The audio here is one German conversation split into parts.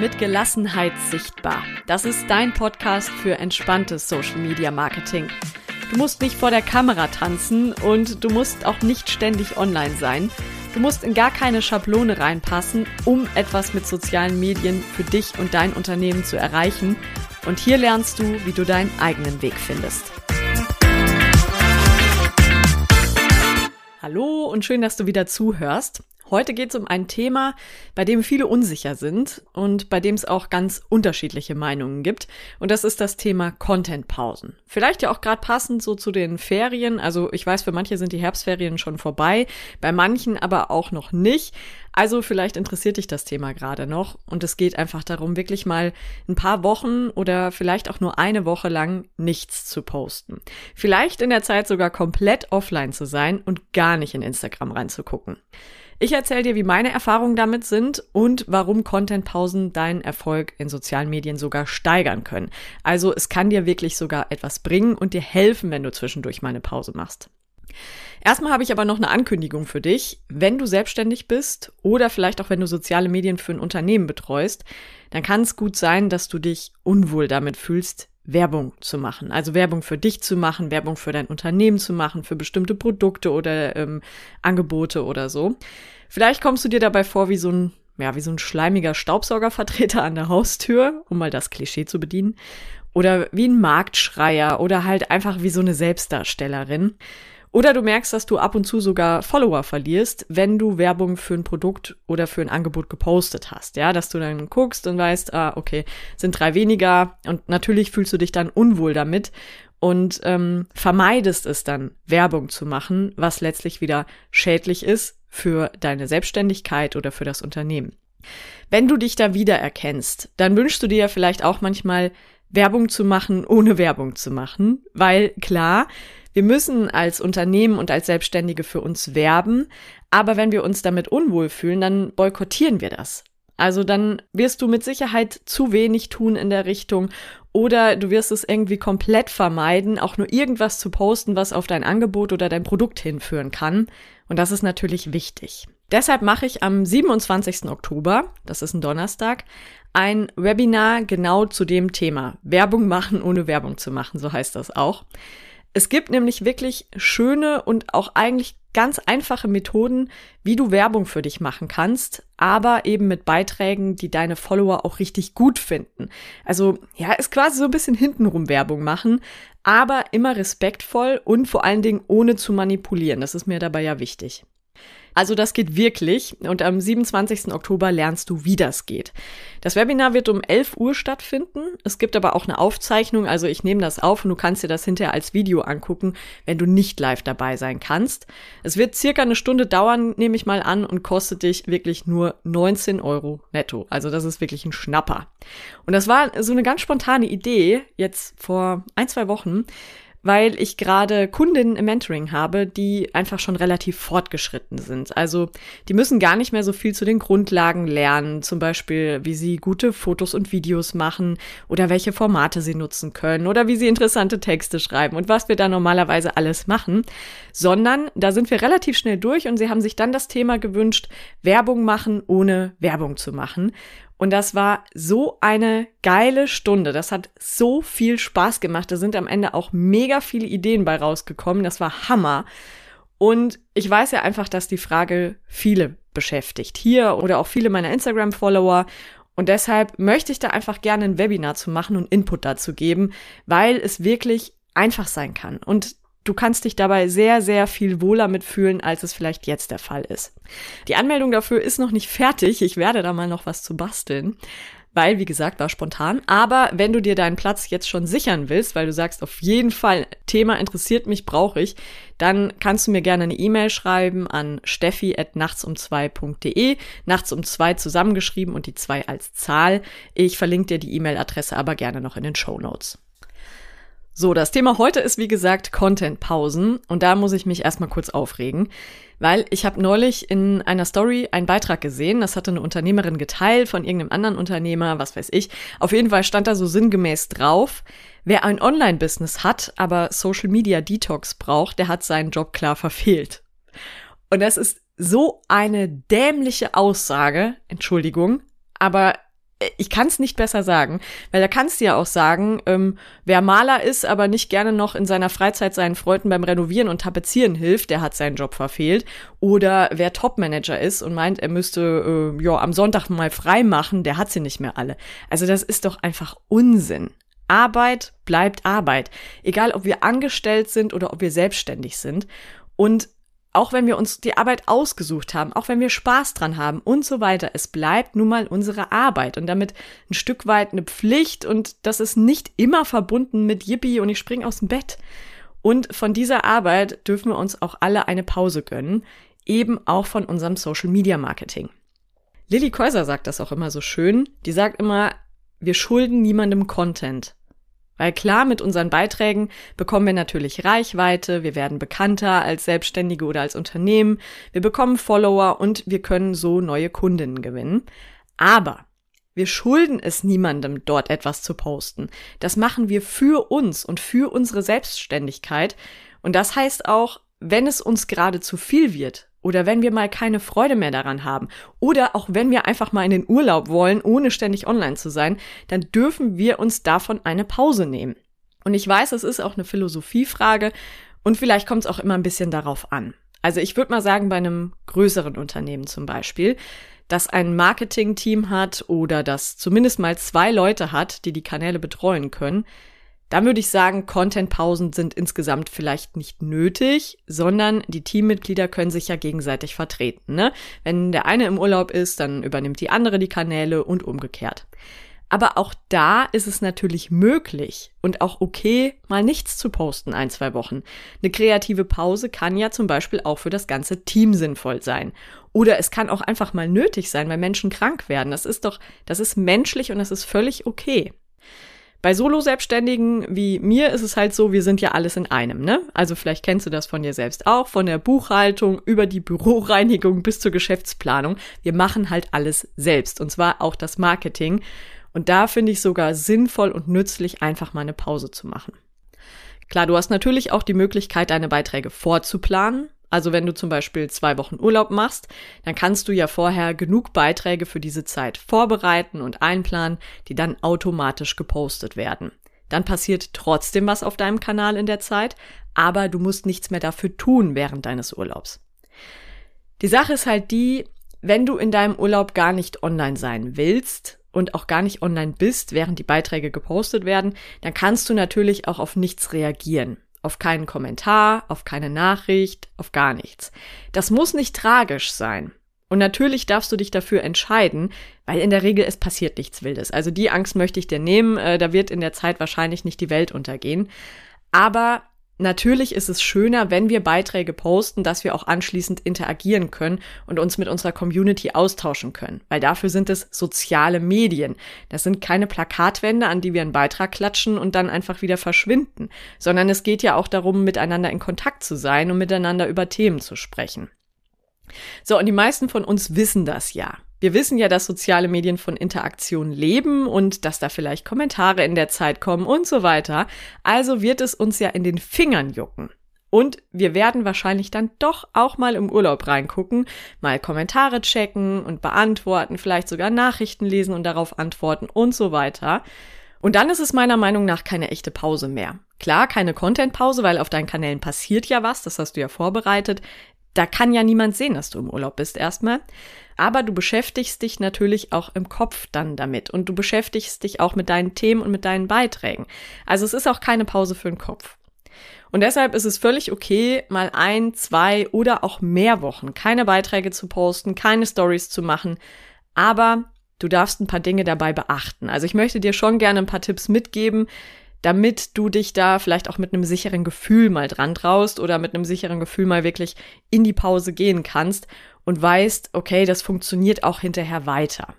mit Gelassenheit sichtbar. Das ist dein Podcast für entspanntes Social Media Marketing. Du musst nicht vor der Kamera tanzen und du musst auch nicht ständig online sein. Du musst in gar keine Schablone reinpassen, um etwas mit sozialen Medien für dich und dein Unternehmen zu erreichen. Und hier lernst du, wie du deinen eigenen Weg findest. Hallo und schön, dass du wieder zuhörst. Heute geht es um ein Thema, bei dem viele unsicher sind und bei dem es auch ganz unterschiedliche Meinungen gibt. Und das ist das Thema Content-Pausen. Vielleicht ja auch gerade passend so zu den Ferien. Also ich weiß, für manche sind die Herbstferien schon vorbei, bei manchen aber auch noch nicht. Also vielleicht interessiert dich das Thema gerade noch und es geht einfach darum, wirklich mal ein paar Wochen oder vielleicht auch nur eine Woche lang nichts zu posten. Vielleicht in der Zeit sogar komplett offline zu sein und gar nicht in Instagram reinzugucken. Ich erzähle dir, wie meine Erfahrungen damit sind und warum Contentpausen deinen Erfolg in sozialen Medien sogar steigern können. Also es kann dir wirklich sogar etwas bringen und dir helfen, wenn du zwischendurch mal eine Pause machst. Erstmal habe ich aber noch eine Ankündigung für dich. Wenn du selbstständig bist oder vielleicht auch wenn du soziale Medien für ein Unternehmen betreust, dann kann es gut sein, dass du dich unwohl damit fühlst, Werbung zu machen. Also Werbung für dich zu machen, Werbung für dein Unternehmen zu machen, für bestimmte Produkte oder ähm, Angebote oder so. Vielleicht kommst du dir dabei vor wie so ein, ja, wie so ein schleimiger Staubsaugervertreter an der Haustür, um mal das Klischee zu bedienen. Oder wie ein Marktschreier oder halt einfach wie so eine Selbstdarstellerin. Oder du merkst, dass du ab und zu sogar Follower verlierst, wenn du Werbung für ein Produkt oder für ein Angebot gepostet hast. Ja, dass du dann guckst und weißt, ah, okay, sind drei weniger und natürlich fühlst du dich dann unwohl damit und ähm, vermeidest es dann, Werbung zu machen, was letztlich wieder schädlich ist für deine Selbstständigkeit oder für das Unternehmen. Wenn du dich da wiedererkennst, dann wünschst du dir ja vielleicht auch manchmal Werbung zu machen, ohne Werbung zu machen, weil klar, wir müssen als Unternehmen und als Selbstständige für uns werben, aber wenn wir uns damit unwohl fühlen, dann boykottieren wir das. Also dann wirst du mit Sicherheit zu wenig tun in der Richtung oder du wirst es irgendwie komplett vermeiden, auch nur irgendwas zu posten, was auf dein Angebot oder dein Produkt hinführen kann. Und das ist natürlich wichtig. Deshalb mache ich am 27. Oktober, das ist ein Donnerstag, ein Webinar genau zu dem Thema. Werbung machen, ohne Werbung zu machen, so heißt das auch. Es gibt nämlich wirklich schöne und auch eigentlich ganz einfache Methoden, wie du Werbung für dich machen kannst, aber eben mit Beiträgen, die deine Follower auch richtig gut finden. Also ja, ist quasi so ein bisschen hintenrum Werbung machen, aber immer respektvoll und vor allen Dingen ohne zu manipulieren. Das ist mir dabei ja wichtig. Also das geht wirklich und am 27. Oktober lernst du, wie das geht. Das Webinar wird um 11 Uhr stattfinden. Es gibt aber auch eine Aufzeichnung, also ich nehme das auf und du kannst dir das hinterher als Video angucken, wenn du nicht live dabei sein kannst. Es wird circa eine Stunde dauern, nehme ich mal an, und kostet dich wirklich nur 19 Euro netto. Also das ist wirklich ein Schnapper. Und das war so eine ganz spontane Idee jetzt vor ein, zwei Wochen weil ich gerade Kundinnen im Mentoring habe, die einfach schon relativ fortgeschritten sind. Also die müssen gar nicht mehr so viel zu den Grundlagen lernen, zum Beispiel wie sie gute Fotos und Videos machen oder welche Formate sie nutzen können oder wie sie interessante Texte schreiben und was wir da normalerweise alles machen, sondern da sind wir relativ schnell durch und sie haben sich dann das Thema gewünscht, Werbung machen, ohne Werbung zu machen. Und das war so eine geile Stunde. Das hat so viel Spaß gemacht. Da sind am Ende auch mega viele Ideen bei rausgekommen. Das war Hammer. Und ich weiß ja einfach, dass die Frage viele beschäftigt. Hier oder auch viele meiner Instagram-Follower. Und deshalb möchte ich da einfach gerne ein Webinar zu machen und Input dazu geben, weil es wirklich einfach sein kann. Und Du kannst dich dabei sehr, sehr viel wohler mitfühlen, als es vielleicht jetzt der Fall ist. Die Anmeldung dafür ist noch nicht fertig. Ich werde da mal noch was zu basteln. Weil, wie gesagt, war spontan. Aber wenn du dir deinen Platz jetzt schon sichern willst, weil du sagst, auf jeden Fall, Thema interessiert mich, brauche ich, dann kannst du mir gerne eine E-Mail schreiben an steffi.nachtsum2.de. Nachts um zwei zusammengeschrieben und die zwei als Zahl. Ich verlinke dir die E-Mail-Adresse aber gerne noch in den Show Notes. So, das Thema heute ist wie gesagt Content-Pausen und da muss ich mich erstmal kurz aufregen, weil ich habe neulich in einer Story einen Beitrag gesehen, das hatte eine Unternehmerin geteilt von irgendeinem anderen Unternehmer, was weiß ich. Auf jeden Fall stand da so sinngemäß drauf, wer ein Online-Business hat, aber Social Media Detox braucht, der hat seinen Job klar verfehlt. Und das ist so eine dämliche Aussage, Entschuldigung, aber ich kann es nicht besser sagen, weil da kannst du ja auch sagen, ähm, wer Maler ist, aber nicht gerne noch in seiner Freizeit seinen Freunden beim Renovieren und Tapezieren hilft, der hat seinen Job verfehlt. Oder wer Topmanager ist und meint, er müsste äh, ja am Sonntag mal frei machen, der hat sie nicht mehr alle. Also das ist doch einfach Unsinn. Arbeit bleibt Arbeit, egal ob wir angestellt sind oder ob wir selbstständig sind. Und auch wenn wir uns die Arbeit ausgesucht haben, auch wenn wir Spaß dran haben und so weiter, es bleibt nun mal unsere Arbeit und damit ein Stück weit eine Pflicht und das ist nicht immer verbunden mit Yippie und ich spring aus dem Bett. Und von dieser Arbeit dürfen wir uns auch alle eine Pause gönnen, eben auch von unserem Social Media Marketing. Lilly Käuser sagt das auch immer so schön. Die sagt immer, wir schulden niemandem Content. Weil klar, mit unseren Beiträgen bekommen wir natürlich Reichweite, wir werden bekannter als Selbstständige oder als Unternehmen, wir bekommen Follower und wir können so neue Kundinnen gewinnen. Aber wir schulden es niemandem, dort etwas zu posten. Das machen wir für uns und für unsere Selbstständigkeit. Und das heißt auch, wenn es uns gerade zu viel wird, oder wenn wir mal keine Freude mehr daran haben oder auch wenn wir einfach mal in den Urlaub wollen, ohne ständig online zu sein, dann dürfen wir uns davon eine Pause nehmen. Und ich weiß, es ist auch eine Philosophiefrage und vielleicht kommt es auch immer ein bisschen darauf an. Also ich würde mal sagen, bei einem größeren Unternehmen zum Beispiel, das ein Marketing-Team hat oder das zumindest mal zwei Leute hat, die die Kanäle betreuen können, dann würde ich sagen, Content-Pausen sind insgesamt vielleicht nicht nötig, sondern die Teammitglieder können sich ja gegenseitig vertreten. Ne? Wenn der eine im Urlaub ist, dann übernimmt die andere die Kanäle und umgekehrt. Aber auch da ist es natürlich möglich und auch okay, mal nichts zu posten ein, zwei Wochen. Eine kreative Pause kann ja zum Beispiel auch für das ganze Team sinnvoll sein. Oder es kann auch einfach mal nötig sein, weil Menschen krank werden. Das ist doch, das ist menschlich und das ist völlig okay. Bei Solo-Selbstständigen wie mir ist es halt so, wir sind ja alles in einem, ne? Also vielleicht kennst du das von dir selbst auch, von der Buchhaltung über die Büroreinigung bis zur Geschäftsplanung. Wir machen halt alles selbst und zwar auch das Marketing. Und da finde ich sogar sinnvoll und nützlich, einfach mal eine Pause zu machen. Klar, du hast natürlich auch die Möglichkeit, deine Beiträge vorzuplanen. Also wenn du zum Beispiel zwei Wochen Urlaub machst, dann kannst du ja vorher genug Beiträge für diese Zeit vorbereiten und einplanen, die dann automatisch gepostet werden. Dann passiert trotzdem was auf deinem Kanal in der Zeit, aber du musst nichts mehr dafür tun während deines Urlaubs. Die Sache ist halt die, wenn du in deinem Urlaub gar nicht online sein willst und auch gar nicht online bist, während die Beiträge gepostet werden, dann kannst du natürlich auch auf nichts reagieren auf keinen Kommentar, auf keine Nachricht, auf gar nichts. Das muss nicht tragisch sein. Und natürlich darfst du dich dafür entscheiden, weil in der Regel es passiert nichts Wildes. Also die Angst möchte ich dir nehmen, äh, da wird in der Zeit wahrscheinlich nicht die Welt untergehen. Aber Natürlich ist es schöner, wenn wir Beiträge posten, dass wir auch anschließend interagieren können und uns mit unserer Community austauschen können, weil dafür sind es soziale Medien. Das sind keine Plakatwände, an die wir einen Beitrag klatschen und dann einfach wieder verschwinden, sondern es geht ja auch darum, miteinander in Kontakt zu sein und miteinander über Themen zu sprechen. So, und die meisten von uns wissen das ja. Wir wissen ja, dass soziale Medien von Interaktion leben und dass da vielleicht Kommentare in der Zeit kommen und so weiter. Also wird es uns ja in den Fingern jucken. Und wir werden wahrscheinlich dann doch auch mal im Urlaub reingucken, mal Kommentare checken und beantworten, vielleicht sogar Nachrichten lesen und darauf antworten und so weiter. Und dann ist es meiner Meinung nach keine echte Pause mehr. Klar, keine Content-Pause, weil auf deinen Kanälen passiert ja was, das hast du ja vorbereitet. Da kann ja niemand sehen, dass du im Urlaub bist erstmal aber du beschäftigst dich natürlich auch im Kopf dann damit und du beschäftigst dich auch mit deinen Themen und mit deinen Beiträgen. Also es ist auch keine Pause für den Kopf. Und deshalb ist es völlig okay, mal ein, zwei oder auch mehr Wochen keine Beiträge zu posten, keine Stories zu machen, aber du darfst ein paar Dinge dabei beachten. Also ich möchte dir schon gerne ein paar Tipps mitgeben, damit du dich da vielleicht auch mit einem sicheren Gefühl mal dran traust oder mit einem sicheren Gefühl mal wirklich in die Pause gehen kannst und weißt, okay, das funktioniert auch hinterher weiter.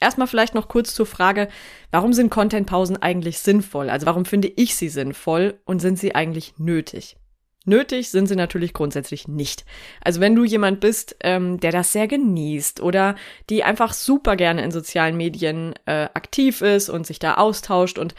Erstmal vielleicht noch kurz zur Frage, warum sind Contentpausen eigentlich sinnvoll? Also warum finde ich sie sinnvoll und sind sie eigentlich nötig? Nötig sind sie natürlich grundsätzlich nicht. Also wenn du jemand bist, ähm, der das sehr genießt oder die einfach super gerne in sozialen Medien äh, aktiv ist und sich da austauscht und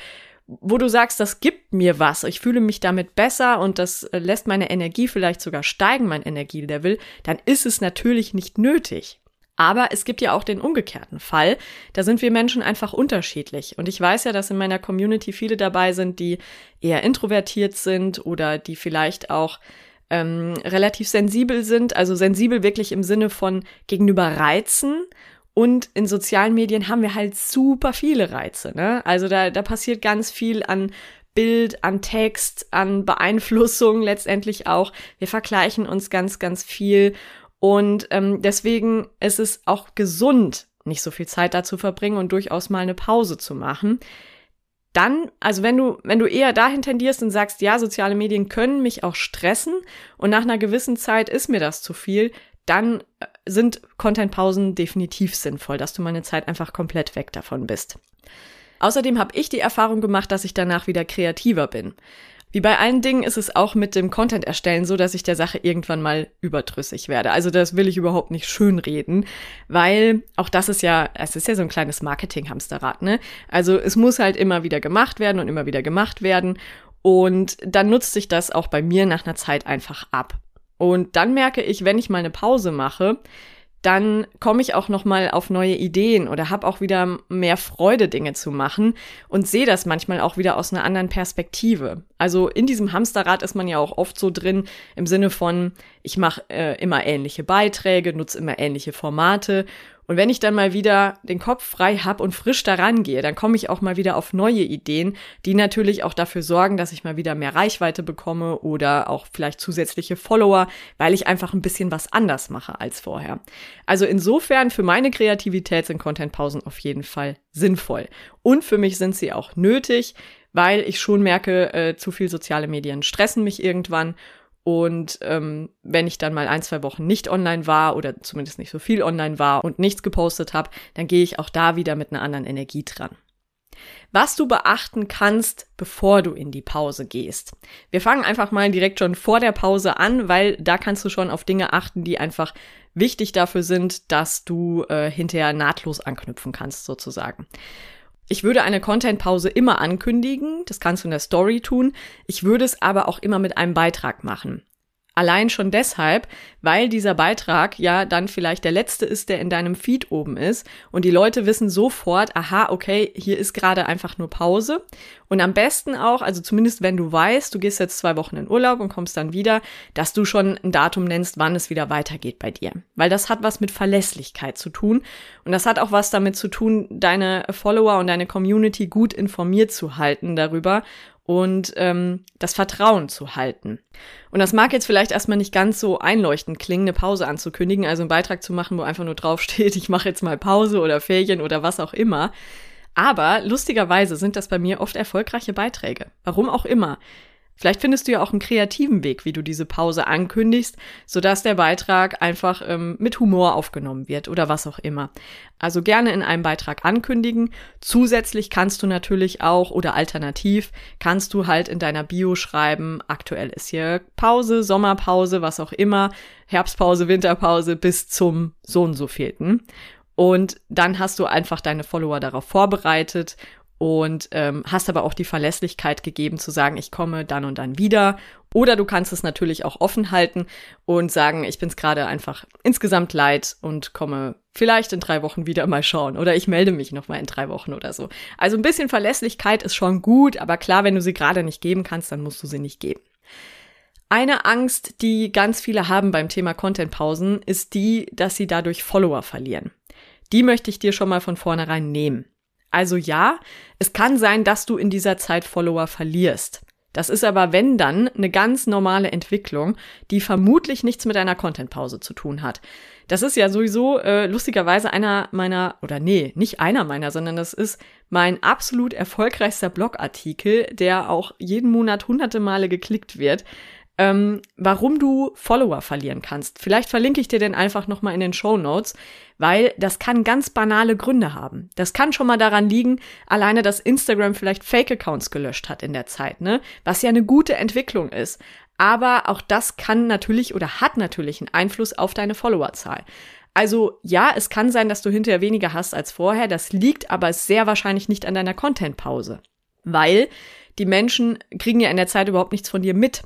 wo du sagst, das gibt mir was, ich fühle mich damit besser und das äh, lässt meine Energie vielleicht sogar steigen, mein Energielevel, dann ist es natürlich nicht nötig. Aber es gibt ja auch den umgekehrten Fall. Da sind wir Menschen einfach unterschiedlich. Und ich weiß ja, dass in meiner Community viele dabei sind, die eher introvertiert sind oder die vielleicht auch ähm, relativ sensibel sind. Also sensibel wirklich im Sinne von gegenüber Reizen. Und in sozialen Medien haben wir halt super viele Reize. Ne? Also da, da passiert ganz viel an Bild, an Text, an Beeinflussung letztendlich auch. Wir vergleichen uns ganz, ganz viel. Und ähm, deswegen ist es auch gesund, nicht so viel Zeit da zu verbringen und durchaus mal eine Pause zu machen. Dann, also wenn du, wenn du eher dahin tendierst und sagst, ja, soziale Medien können mich auch stressen und nach einer gewissen Zeit ist mir das zu viel, dann äh, sind Contentpausen definitiv sinnvoll, dass du mal eine Zeit einfach komplett weg davon bist. Außerdem habe ich die Erfahrung gemacht, dass ich danach wieder kreativer bin. Wie bei allen Dingen ist es auch mit dem Content erstellen so, dass ich der Sache irgendwann mal überdrüssig werde. Also das will ich überhaupt nicht schönreden, weil auch das ist ja, es ist ja so ein kleines Marketing-Hamsterrad, ne? Also es muss halt immer wieder gemacht werden und immer wieder gemacht werden. Und dann nutzt sich das auch bei mir nach einer Zeit einfach ab. Und dann merke ich, wenn ich mal eine Pause mache, dann komme ich auch noch mal auf neue Ideen oder habe auch wieder mehr Freude Dinge zu machen und sehe das manchmal auch wieder aus einer anderen Perspektive. Also in diesem Hamsterrad ist man ja auch oft so drin im Sinne von ich mache äh, immer ähnliche Beiträge, nutze immer ähnliche Formate und wenn ich dann mal wieder den Kopf frei hab und frisch daran gehe, dann komme ich auch mal wieder auf neue Ideen, die natürlich auch dafür sorgen, dass ich mal wieder mehr Reichweite bekomme oder auch vielleicht zusätzliche Follower, weil ich einfach ein bisschen was anders mache als vorher. Also insofern für meine Kreativität sind Contentpausen auf jeden Fall sinnvoll. Und für mich sind sie auch nötig, weil ich schon merke, äh, zu viel soziale Medien stressen mich irgendwann und ähm, wenn ich dann mal ein, zwei Wochen nicht online war oder zumindest nicht so viel online war und nichts gepostet habe, dann gehe ich auch da wieder mit einer anderen Energie dran. Was du beachten kannst, bevor du in die Pause gehst. Wir fangen einfach mal direkt schon vor der Pause an, weil da kannst du schon auf Dinge achten, die einfach wichtig dafür sind, dass du äh, hinterher nahtlos anknüpfen kannst, sozusagen. Ich würde eine Content-Pause immer ankündigen, das kannst du in der Story tun. Ich würde es aber auch immer mit einem Beitrag machen. Allein schon deshalb, weil dieser Beitrag ja dann vielleicht der letzte ist, der in deinem Feed oben ist und die Leute wissen sofort, aha, okay, hier ist gerade einfach nur Pause. Und am besten auch, also zumindest wenn du weißt, du gehst jetzt zwei Wochen in Urlaub und kommst dann wieder, dass du schon ein Datum nennst, wann es wieder weitergeht bei dir. Weil das hat was mit Verlässlichkeit zu tun und das hat auch was damit zu tun, deine Follower und deine Community gut informiert zu halten darüber und ähm, das Vertrauen zu halten. Und das mag jetzt vielleicht erstmal nicht ganz so einleuchtend klingen, eine Pause anzukündigen, also einen Beitrag zu machen, wo einfach nur draufsteht, ich mache jetzt mal Pause oder Ferien oder was auch immer. Aber lustigerweise sind das bei mir oft erfolgreiche Beiträge. Warum auch immer. Vielleicht findest du ja auch einen kreativen Weg, wie du diese Pause ankündigst, sodass der Beitrag einfach ähm, mit Humor aufgenommen wird oder was auch immer. Also gerne in einem Beitrag ankündigen. Zusätzlich kannst du natürlich auch oder alternativ kannst du halt in deiner Bio schreiben, aktuell ist hier Pause, Sommerpause, was auch immer, Herbstpause, Winterpause bis zum so und so fehlten. Und dann hast du einfach deine Follower darauf vorbereitet und ähm, hast aber auch die Verlässlichkeit gegeben zu sagen, ich komme dann und dann wieder. Oder du kannst es natürlich auch offen halten und sagen, ich bin es gerade einfach insgesamt leid und komme vielleicht in drei Wochen wieder mal schauen. Oder ich melde mich noch mal in drei Wochen oder so. Also ein bisschen Verlässlichkeit ist schon gut, aber klar, wenn du sie gerade nicht geben kannst, dann musst du sie nicht geben. Eine Angst, die ganz viele haben beim Thema Contentpausen, ist die, dass sie dadurch Follower verlieren. Die möchte ich dir schon mal von vornherein nehmen. Also ja, es kann sein, dass du in dieser Zeit Follower verlierst. Das ist aber, wenn dann, eine ganz normale Entwicklung, die vermutlich nichts mit einer Contentpause zu tun hat. Das ist ja sowieso äh, lustigerweise einer meiner, oder nee, nicht einer meiner, sondern das ist mein absolut erfolgreichster Blogartikel, der auch jeden Monat hunderte Male geklickt wird ähm, warum du Follower verlieren kannst. Vielleicht verlinke ich dir den einfach nochmal in den Show Notes, weil das kann ganz banale Gründe haben. Das kann schon mal daran liegen, alleine, dass Instagram vielleicht Fake-Accounts gelöscht hat in der Zeit, ne? Was ja eine gute Entwicklung ist. Aber auch das kann natürlich oder hat natürlich einen Einfluss auf deine Followerzahl. Also ja, es kann sein, dass du hinterher weniger hast als vorher. Das liegt aber sehr wahrscheinlich nicht an deiner Content-Pause. Weil die Menschen kriegen ja in der Zeit überhaupt nichts von dir mit.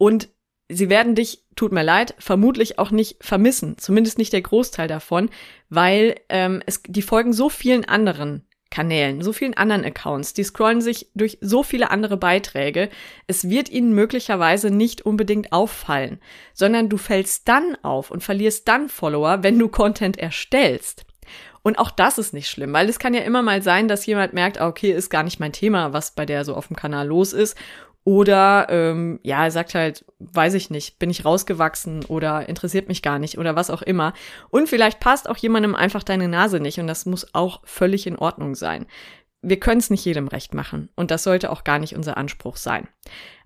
Und sie werden dich, tut mir leid, vermutlich auch nicht vermissen, zumindest nicht der Großteil davon, weil ähm, es die folgen so vielen anderen Kanälen, so vielen anderen Accounts, die scrollen sich durch so viele andere Beiträge. Es wird ihnen möglicherweise nicht unbedingt auffallen, sondern du fällst dann auf und verlierst dann Follower, wenn du Content erstellst. Und auch das ist nicht schlimm, weil es kann ja immer mal sein, dass jemand merkt, ah, okay, ist gar nicht mein Thema, was bei der so auf dem Kanal los ist. Oder ähm, ja, er sagt halt, weiß ich nicht, bin ich rausgewachsen oder interessiert mich gar nicht oder was auch immer. Und vielleicht passt auch jemandem einfach deine Nase nicht und das muss auch völlig in Ordnung sein. Wir können es nicht jedem recht machen und das sollte auch gar nicht unser Anspruch sein.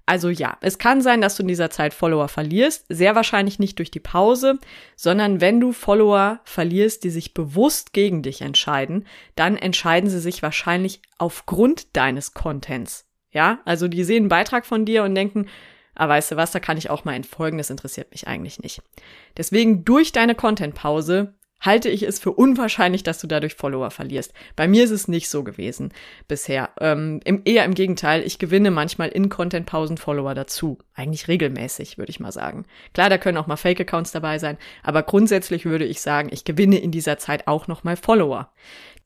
Also ja, es kann sein, dass du in dieser Zeit Follower verlierst, sehr wahrscheinlich nicht durch die Pause, sondern wenn du Follower verlierst, die sich bewusst gegen dich entscheiden, dann entscheiden sie sich wahrscheinlich aufgrund deines Contents. Ja, also die sehen einen Beitrag von dir und denken, ah, weißt du was, da kann ich auch mal entfolgen, das interessiert mich eigentlich nicht. Deswegen durch deine Content-Pause halte ich es für unwahrscheinlich, dass du dadurch Follower verlierst. Bei mir ist es nicht so gewesen bisher. Ähm, im, eher im Gegenteil, ich gewinne manchmal in Content-Pausen Follower dazu. Eigentlich regelmäßig, würde ich mal sagen. Klar, da können auch mal Fake-Accounts dabei sein, aber grundsätzlich würde ich sagen, ich gewinne in dieser Zeit auch nochmal Follower.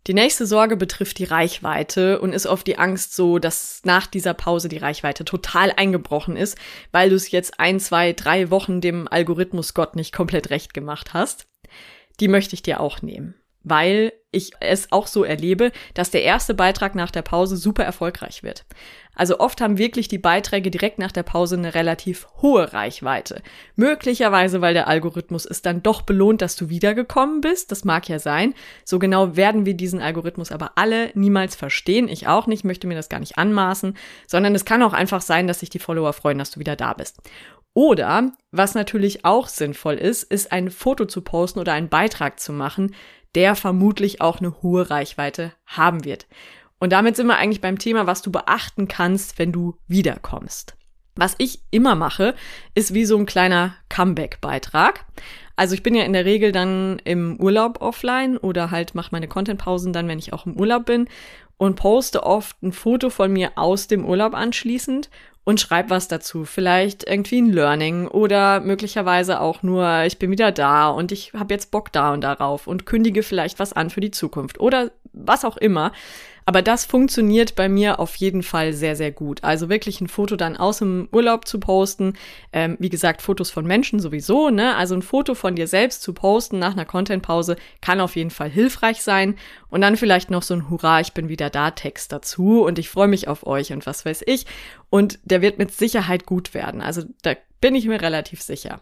Die nächste Sorge betrifft die Reichweite und ist oft die Angst so, dass nach dieser Pause die Reichweite total eingebrochen ist, weil du es jetzt ein, zwei, drei Wochen dem Algorithmus Gott nicht komplett recht gemacht hast. Die möchte ich dir auch nehmen, weil ich es auch so erlebe, dass der erste Beitrag nach der Pause super erfolgreich wird. Also oft haben wirklich die Beiträge direkt nach der Pause eine relativ hohe Reichweite. Möglicherweise, weil der Algorithmus es dann doch belohnt, dass du wiedergekommen bist. Das mag ja sein. So genau werden wir diesen Algorithmus aber alle niemals verstehen. Ich auch nicht, möchte mir das gar nicht anmaßen, sondern es kann auch einfach sein, dass sich die Follower freuen, dass du wieder da bist. Oder, was natürlich auch sinnvoll ist, ist ein Foto zu posten oder einen Beitrag zu machen, der vermutlich auch eine hohe Reichweite haben wird. Und damit sind wir eigentlich beim Thema, was du beachten kannst, wenn du wiederkommst. Was ich immer mache, ist wie so ein kleiner Comeback-Beitrag. Also ich bin ja in der Regel dann im Urlaub offline oder halt mache meine Content-Pausen dann, wenn ich auch im Urlaub bin und poste oft ein Foto von mir aus dem Urlaub anschließend und schreib was dazu. Vielleicht irgendwie ein Learning oder möglicherweise auch nur, ich bin wieder da und ich habe jetzt Bock da und darauf und kündige vielleicht was an für die Zukunft oder was auch immer. Aber das funktioniert bei mir auf jeden Fall sehr, sehr gut. Also wirklich ein Foto dann aus dem Urlaub zu posten. Ähm, wie gesagt, Fotos von Menschen sowieso, ne? Also ein Foto von dir selbst zu posten nach einer Contentpause kann auf jeden Fall hilfreich sein. Und dann vielleicht noch so ein Hurra, ich bin wieder da Text dazu und ich freue mich auf euch und was weiß ich. Und der wird mit Sicherheit gut werden. Also da bin ich mir relativ sicher.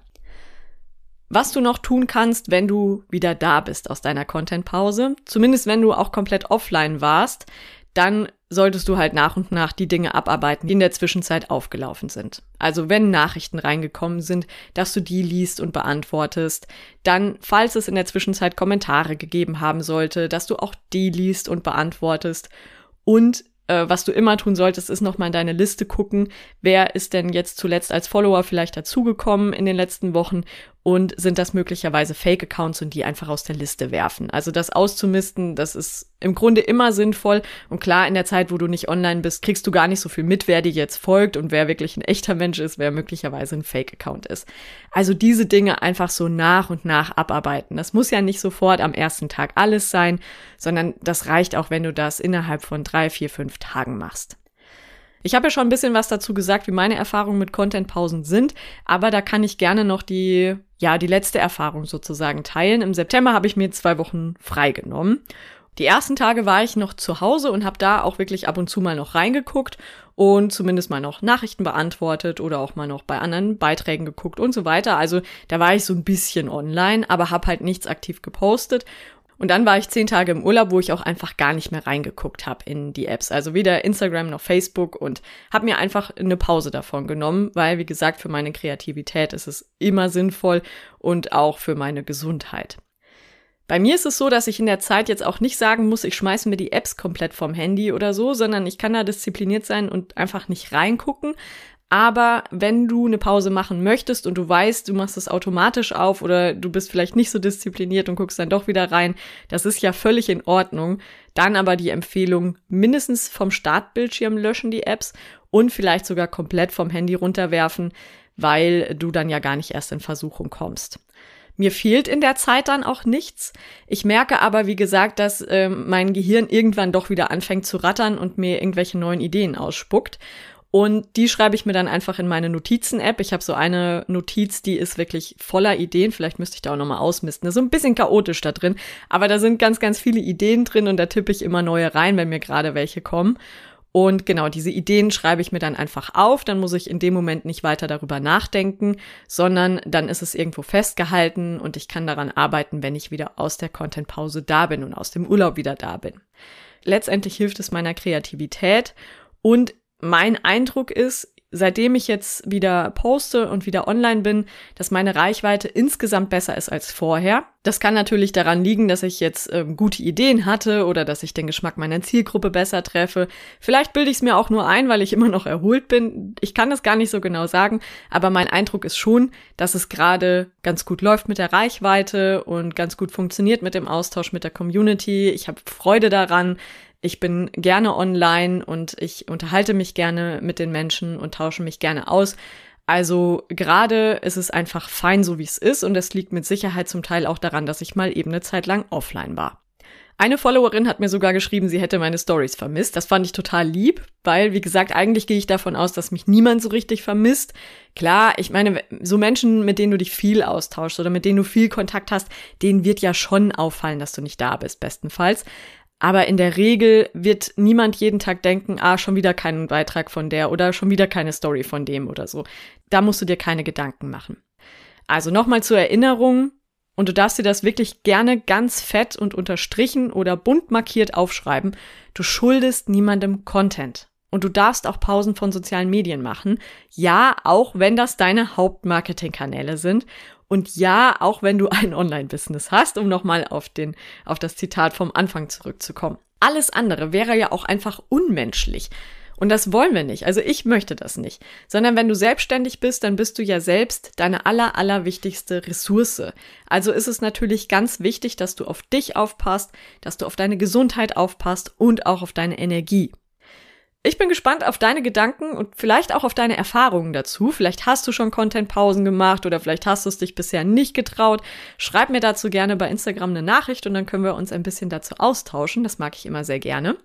Was du noch tun kannst, wenn du wieder da bist aus deiner Content-Pause, zumindest wenn du auch komplett offline warst, dann solltest du halt nach und nach die Dinge abarbeiten, die in der Zwischenzeit aufgelaufen sind. Also wenn Nachrichten reingekommen sind, dass du die liest und beantwortest, dann, falls es in der Zwischenzeit Kommentare gegeben haben sollte, dass du auch die liest und beantwortest. Und äh, was du immer tun solltest, ist nochmal in deine Liste gucken, wer ist denn jetzt zuletzt als Follower vielleicht dazugekommen in den letzten Wochen und sind das möglicherweise Fake-Accounts und die einfach aus der Liste werfen. Also das auszumisten, das ist im Grunde immer sinnvoll und klar, in der Zeit, wo du nicht online bist, kriegst du gar nicht so viel mit, wer dir jetzt folgt und wer wirklich ein echter Mensch ist, wer möglicherweise ein Fake-Account ist. Also diese Dinge einfach so nach und nach abarbeiten. Das muss ja nicht sofort am ersten Tag alles sein, sondern das reicht auch, wenn du das innerhalb von drei, vier, fünf Tagen machst. Ich habe ja schon ein bisschen was dazu gesagt, wie meine Erfahrungen mit Content-Pausen sind, aber da kann ich gerne noch die, ja, die letzte Erfahrung sozusagen teilen. Im September habe ich mir zwei Wochen freigenommen. Die ersten Tage war ich noch zu Hause und habe da auch wirklich ab und zu mal noch reingeguckt und zumindest mal noch Nachrichten beantwortet oder auch mal noch bei anderen Beiträgen geguckt und so weiter. Also da war ich so ein bisschen online, aber habe halt nichts aktiv gepostet und dann war ich zehn Tage im Urlaub, wo ich auch einfach gar nicht mehr reingeguckt habe in die Apps. Also weder Instagram noch Facebook und habe mir einfach eine Pause davon genommen, weil, wie gesagt, für meine Kreativität ist es immer sinnvoll und auch für meine Gesundheit. Bei mir ist es so, dass ich in der Zeit jetzt auch nicht sagen muss, ich schmeiße mir die Apps komplett vom Handy oder so, sondern ich kann da diszipliniert sein und einfach nicht reingucken. Aber wenn du eine Pause machen möchtest und du weißt, du machst es automatisch auf oder du bist vielleicht nicht so diszipliniert und guckst dann doch wieder rein, das ist ja völlig in Ordnung. Dann aber die Empfehlung, mindestens vom Startbildschirm löschen die Apps und vielleicht sogar komplett vom Handy runterwerfen, weil du dann ja gar nicht erst in Versuchung kommst. Mir fehlt in der Zeit dann auch nichts. Ich merke aber, wie gesagt, dass äh, mein Gehirn irgendwann doch wieder anfängt zu rattern und mir irgendwelche neuen Ideen ausspuckt. Und die schreibe ich mir dann einfach in meine Notizen-App. Ich habe so eine Notiz, die ist wirklich voller Ideen. Vielleicht müsste ich da auch nochmal ausmisten. Das ist so ein bisschen chaotisch da drin. Aber da sind ganz, ganz viele Ideen drin und da tippe ich immer neue rein, wenn mir gerade welche kommen. Und genau, diese Ideen schreibe ich mir dann einfach auf, dann muss ich in dem Moment nicht weiter darüber nachdenken, sondern dann ist es irgendwo festgehalten und ich kann daran arbeiten, wenn ich wieder aus der Content-Pause da bin und aus dem Urlaub wieder da bin. Letztendlich hilft es meiner Kreativität und mein Eindruck ist, seitdem ich jetzt wieder poste und wieder online bin, dass meine Reichweite insgesamt besser ist als vorher. Das kann natürlich daran liegen, dass ich jetzt ähm, gute Ideen hatte oder dass ich den Geschmack meiner Zielgruppe besser treffe. Vielleicht bilde ich es mir auch nur ein, weil ich immer noch erholt bin. Ich kann das gar nicht so genau sagen, aber mein Eindruck ist schon, dass es gerade ganz gut läuft mit der Reichweite und ganz gut funktioniert mit dem Austausch mit der Community. Ich habe Freude daran. Ich bin gerne online und ich unterhalte mich gerne mit den Menschen und tausche mich gerne aus. Also gerade ist es einfach fein, so wie es ist und es liegt mit Sicherheit zum Teil auch daran, dass ich mal eben eine Zeit lang offline war. Eine Followerin hat mir sogar geschrieben, sie hätte meine Stories vermisst. Das fand ich total lieb, weil, wie gesagt, eigentlich gehe ich davon aus, dass mich niemand so richtig vermisst. Klar, ich meine, so Menschen, mit denen du dich viel austauschst oder mit denen du viel Kontakt hast, denen wird ja schon auffallen, dass du nicht da bist, bestenfalls. Aber in der Regel wird niemand jeden Tag denken, ah, schon wieder keinen Beitrag von der oder schon wieder keine Story von dem oder so. Da musst du dir keine Gedanken machen. Also nochmal zur Erinnerung, und du darfst dir das wirklich gerne ganz fett und unterstrichen oder bunt markiert aufschreiben. Du schuldest niemandem Content. Und du darfst auch Pausen von sozialen Medien machen. Ja, auch wenn das deine Hauptmarketingkanäle sind. Und ja, auch wenn du ein Online-Business hast, um nochmal auf den, auf das Zitat vom Anfang zurückzukommen. Alles andere wäre ja auch einfach unmenschlich. Und das wollen wir nicht. Also ich möchte das nicht. Sondern wenn du selbstständig bist, dann bist du ja selbst deine aller, aller wichtigste Ressource. Also ist es natürlich ganz wichtig, dass du auf dich aufpasst, dass du auf deine Gesundheit aufpasst und auch auf deine Energie. Ich bin gespannt auf deine Gedanken und vielleicht auch auf deine Erfahrungen dazu. Vielleicht hast du schon Content-Pausen gemacht oder vielleicht hast du es dich bisher nicht getraut. Schreib mir dazu gerne bei Instagram eine Nachricht und dann können wir uns ein bisschen dazu austauschen. Das mag ich immer sehr gerne.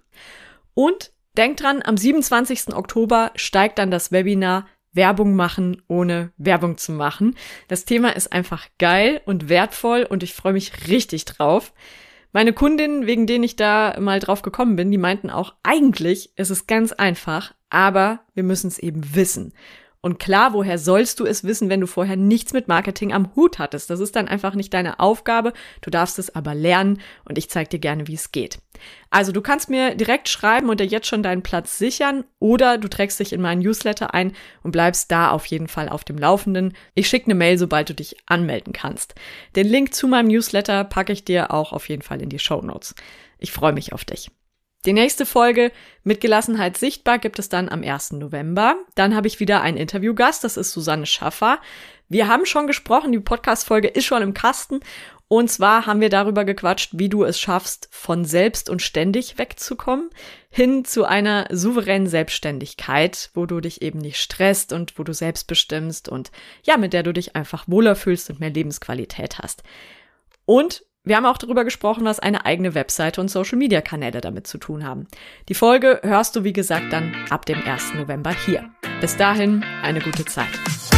Und denk dran, am 27. Oktober steigt dann das Webinar Werbung machen, ohne Werbung zu machen. Das Thema ist einfach geil und wertvoll und ich freue mich richtig drauf. Meine Kundinnen, wegen denen ich da mal drauf gekommen bin, die meinten auch, eigentlich ist es ganz einfach, aber wir müssen es eben wissen. Und klar, woher sollst du es wissen, wenn du vorher nichts mit Marketing am Hut hattest? Das ist dann einfach nicht deine Aufgabe. Du darfst es aber lernen und ich zeige dir gerne, wie es geht. Also du kannst mir direkt schreiben und dir jetzt schon deinen Platz sichern oder du trägst dich in meinen Newsletter ein und bleibst da auf jeden Fall auf dem Laufenden. Ich schicke eine Mail, sobald du dich anmelden kannst. Den Link zu meinem Newsletter packe ich dir auch auf jeden Fall in die Show Notes. Ich freue mich auf dich. Die nächste Folge mit Gelassenheit sichtbar gibt es dann am 1. November. Dann habe ich wieder einen Interviewgast, das ist Susanne Schaffer. Wir haben schon gesprochen, die Podcast-Folge ist schon im Kasten. Und zwar haben wir darüber gequatscht, wie du es schaffst, von selbst und ständig wegzukommen, hin zu einer souveränen Selbstständigkeit, wo du dich eben nicht stresst und wo du selbst bestimmst und ja, mit der du dich einfach wohler fühlst und mehr Lebensqualität hast. Und wir haben auch darüber gesprochen, was eine eigene Webseite und Social-Media-Kanäle damit zu tun haben. Die Folge hörst du, wie gesagt, dann ab dem 1. November hier. Bis dahin, eine gute Zeit.